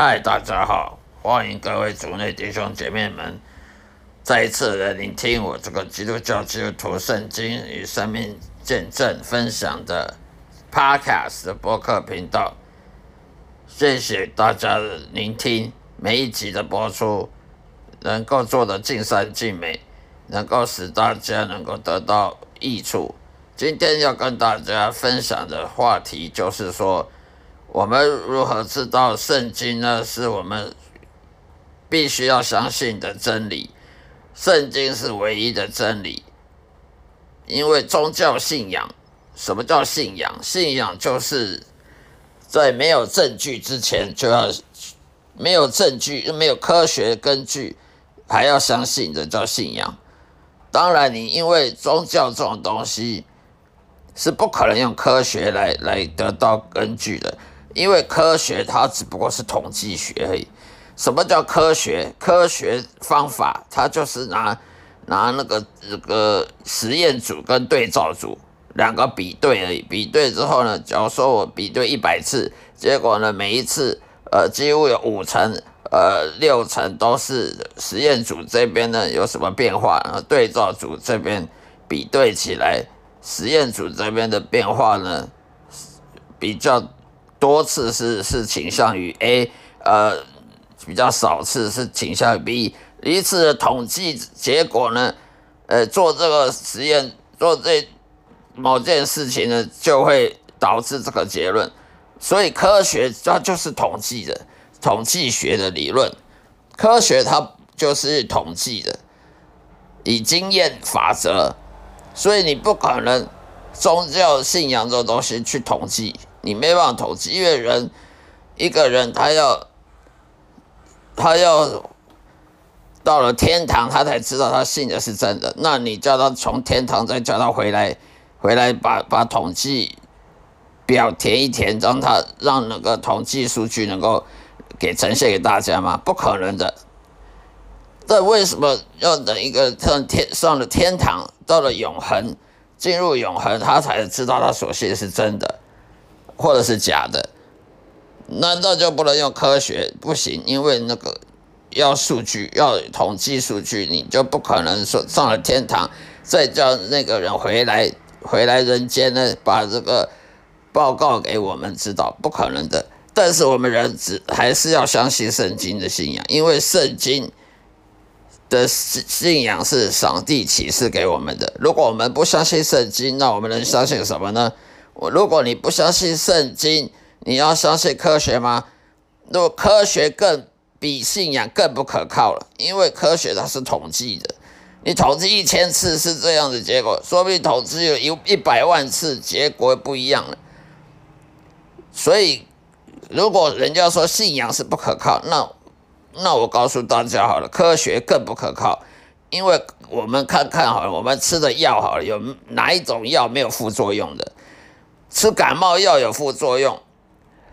嗨，大家好，欢迎各位族内弟兄姐妹们再一次来聆听我这个基督教基督徒圣经与生命见证分享的 Podcast 的播客频道。谢谢大家的聆听，每一集的播出能够做的尽善尽美，能够使大家能够得到益处。今天要跟大家分享的话题就是说。我们如何知道圣经呢？是我们必须要相信的真理。圣经是唯一的真理，因为宗教信仰，什么叫信仰？信仰就是在没有证据之前就要没有证据，没有科学根据，还要相信的叫信仰。当然，你因为宗教这种东西是不可能用科学来来得到根据的。因为科学它只不过是统计学而已。什么叫科学？科学方法它就是拿拿那个这个实验组跟对照组两个比对而已。比对之后呢，假如说我比对一百次，结果呢每一次呃几乎有五成呃六成都是实验组这边呢有什么变化，然后对照组这边比对起来，实验组这边的变化呢比较。多次是是倾向于 A，呃，比较少次是倾向于 B。一次的统计结果呢，呃，做这个实验做这某件事情呢，就会导致这个结论。所以科学它就是统计的，统计学的理论。科学它就是统计的，以经验法则。所以你不可能宗教信仰这种东西去统计。你没办法统计，因为人一个人他要他要到了天堂，他才知道他信的是真的。那你叫他从天堂再叫他回来，回来把把统计表填一填，让他让那个统计数据能够给呈现给大家吗？不可能的。那为什么要等一个上天上了天堂，到了永恒，进入永恒，他才知道他所信的是真的？或者是假的，难道就不能用科学？不行，因为那个要数据，要统计数据，你就不可能说上了天堂，再叫那个人回来，回来人间呢，把这个报告给我们知道，不可能的。但是我们人只还是要相信圣经的信仰，因为圣经的信信仰是上帝启示给我们的。如果我们不相信圣经，那我们能相信什么呢？我如果你不相信圣经，你要相信科学吗？如果科学更比信仰更不可靠了，因为科学它是统计的，你统计一千次是这样的结果，说不定统计有一一百万次结果不一样了。所以，如果人家说信仰是不可靠，那那我告诉大家好了，科学更不可靠，因为我们看看好了，我们吃的药好了，有哪一种药没有副作用的？吃感冒药有副作用，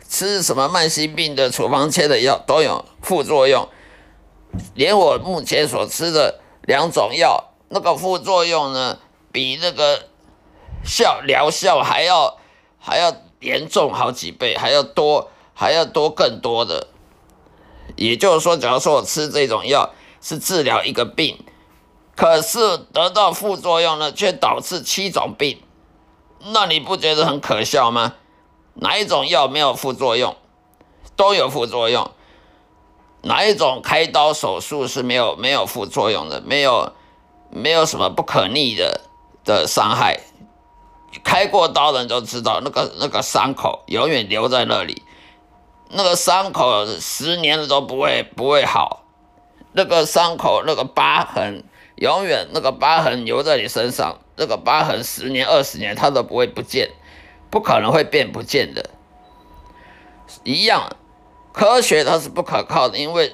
吃什么慢性病的处方签的药都有副作用，连我目前所吃的两种药，那个副作用呢，比那个效疗效还要还要严重好几倍，还要多，还要多更多的。也就是说，假如说我吃这种药是治疗一个病，可是得到副作用呢，却导致七种病。那你不觉得很可笑吗？哪一种药没有副作用？都有副作用。哪一种开刀手术是没有没有副作用的？没有，没有什么不可逆的的伤害。开过刀的人都知道，那个那个伤口永远留在那里，那个伤口十年了都不会不会好。那个伤口那个疤痕。永远那个疤痕留在你身上，那个疤痕十年二十年它都不会不见，不可能会变不见的。一样，科学它是不可靠的，因为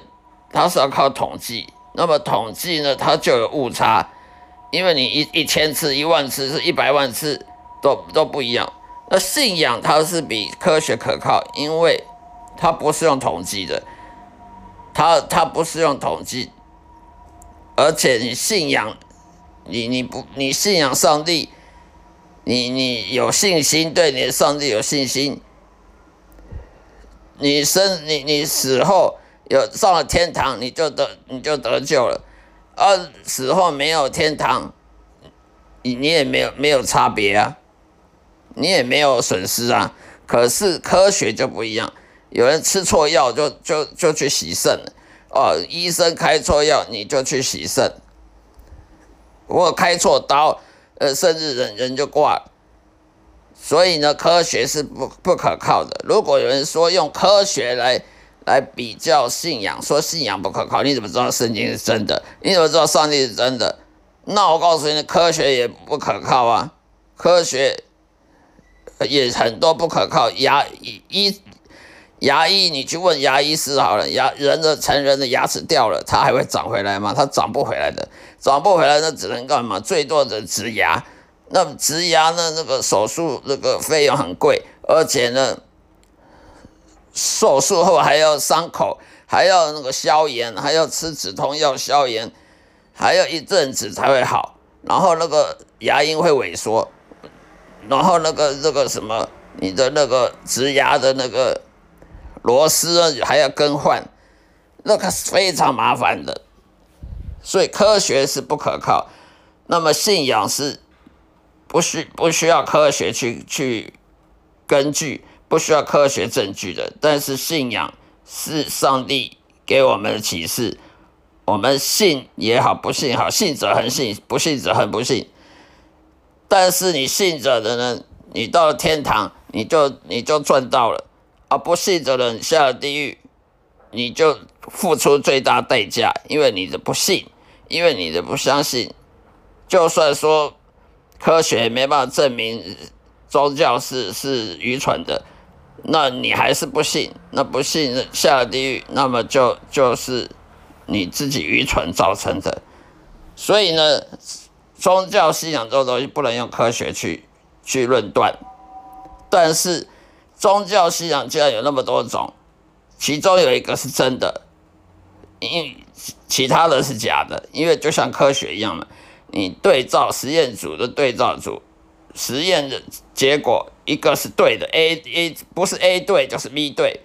它是要靠统计。那么统计呢，它就有误差，因为你一一千次、一万次、是一百万次都都不一样。那信仰它是比科学可靠，因为它不是用统计的，它它不是用统计。而且你信仰，你你不你信仰上帝，你你有信心，对你的上帝有信心，你生你你死后有上了天堂，你就得你就得救了；而死后没有天堂，你你也没有没有差别啊，你也没有损失啊。可是科学就不一样，有人吃错药就就就去洗肾了。哦，医生开错药你就去洗肾，我开错刀，呃，甚至人人就挂。所以呢，科学是不不可靠的。如果有人说用科学来来比较信仰，说信仰不可靠，你怎么知道圣经是真的？你怎么知道上帝是真的？那我告诉你，科学也不可靠啊，科学也很多不可靠。牙医牙医，你去问牙医师好了，牙人的成人的牙齿掉了，它还会长回来吗？它长不回来的，长不回来，那只能干嘛？最多的植牙。那植牙呢？那个手术那个费用很贵，而且呢，手术后还要伤口，还要那个消炎，还要吃止痛药消炎，还要一阵子才会好。然后那个牙龈会萎缩，然后那个那个什么，你的那个植牙的那个螺丝还要更换，那个是非常麻烦的。所以科学是不可靠，那么信仰是。不需不需要科学去去根据，不需要科学证据的。但是信仰是上帝给我们的启示，我们信也好，不信好，信者恒信，不信者恒不信。但是你信者的呢，你到了天堂，你就你就赚到了；而不信的人下了地狱，你就付出最大代价，因为你的不信，因为你的不相信。就算说。科学没办法证明宗教是是愚蠢的，那你还是不信，那不信下了地狱，那么就就是你自己愚蠢造成的。所以呢，宗教信仰这种东西不能用科学去去论断。但是宗教信仰竟然有那么多种，其中有一个是真的，因其他的是假的，因为就像科学一样嘛。你对照实验组的对照组，实验的结果一个是对的，A A 不是 A 对就是 B 对，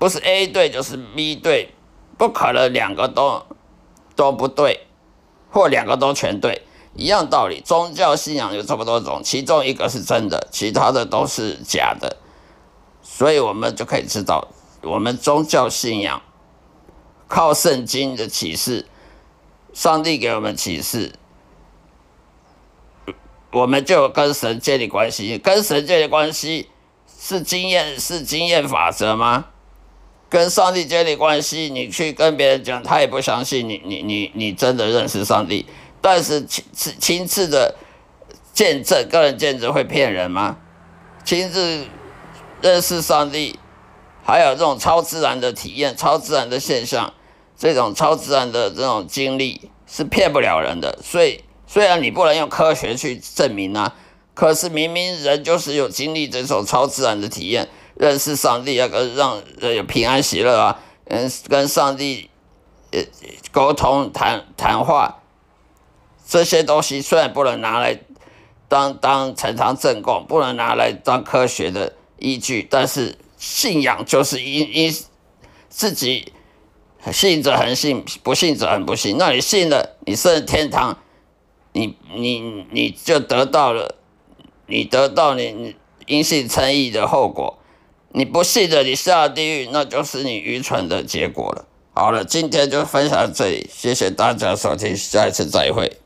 不是 A 对就是 B 对，不可能两个都都不对，或两个都全对，一样道理。宗教信仰有这么多种，其中一个是真的，其他的都是假的，所以我们就可以知道，我们宗教信仰靠圣经的启示，上帝给我们启示。我们就跟神建立关系，跟神建立关系是经验是经验法则吗？跟上帝建立关系，你去跟别人讲，他也不相信你，你你你真的认识上帝。但是亲自亲自的见证，个人见证会骗人吗？亲自认识上帝，还有这种超自然的体验、超自然的现象，这种超自然的这种经历是骗不了人的，所以。虽然你不能用科学去证明啊，可是明明人就是有经历这种超自然的体验，认识上帝啊，跟让人有平安喜乐啊，嗯，跟上帝呃沟通谈谈话，这些东西虽然不能拿来当当呈堂证供，不能拿来当科学的依据，但是信仰就是因因自己信者恒信，不信者恒不信。那你信了，你上天堂。你你你就得到了，你得到你因信称义的后果。你不信的，你下地狱，那就是你愚蠢的结果了。好了，今天就分享到这里，谢谢大家收听，下一次再会。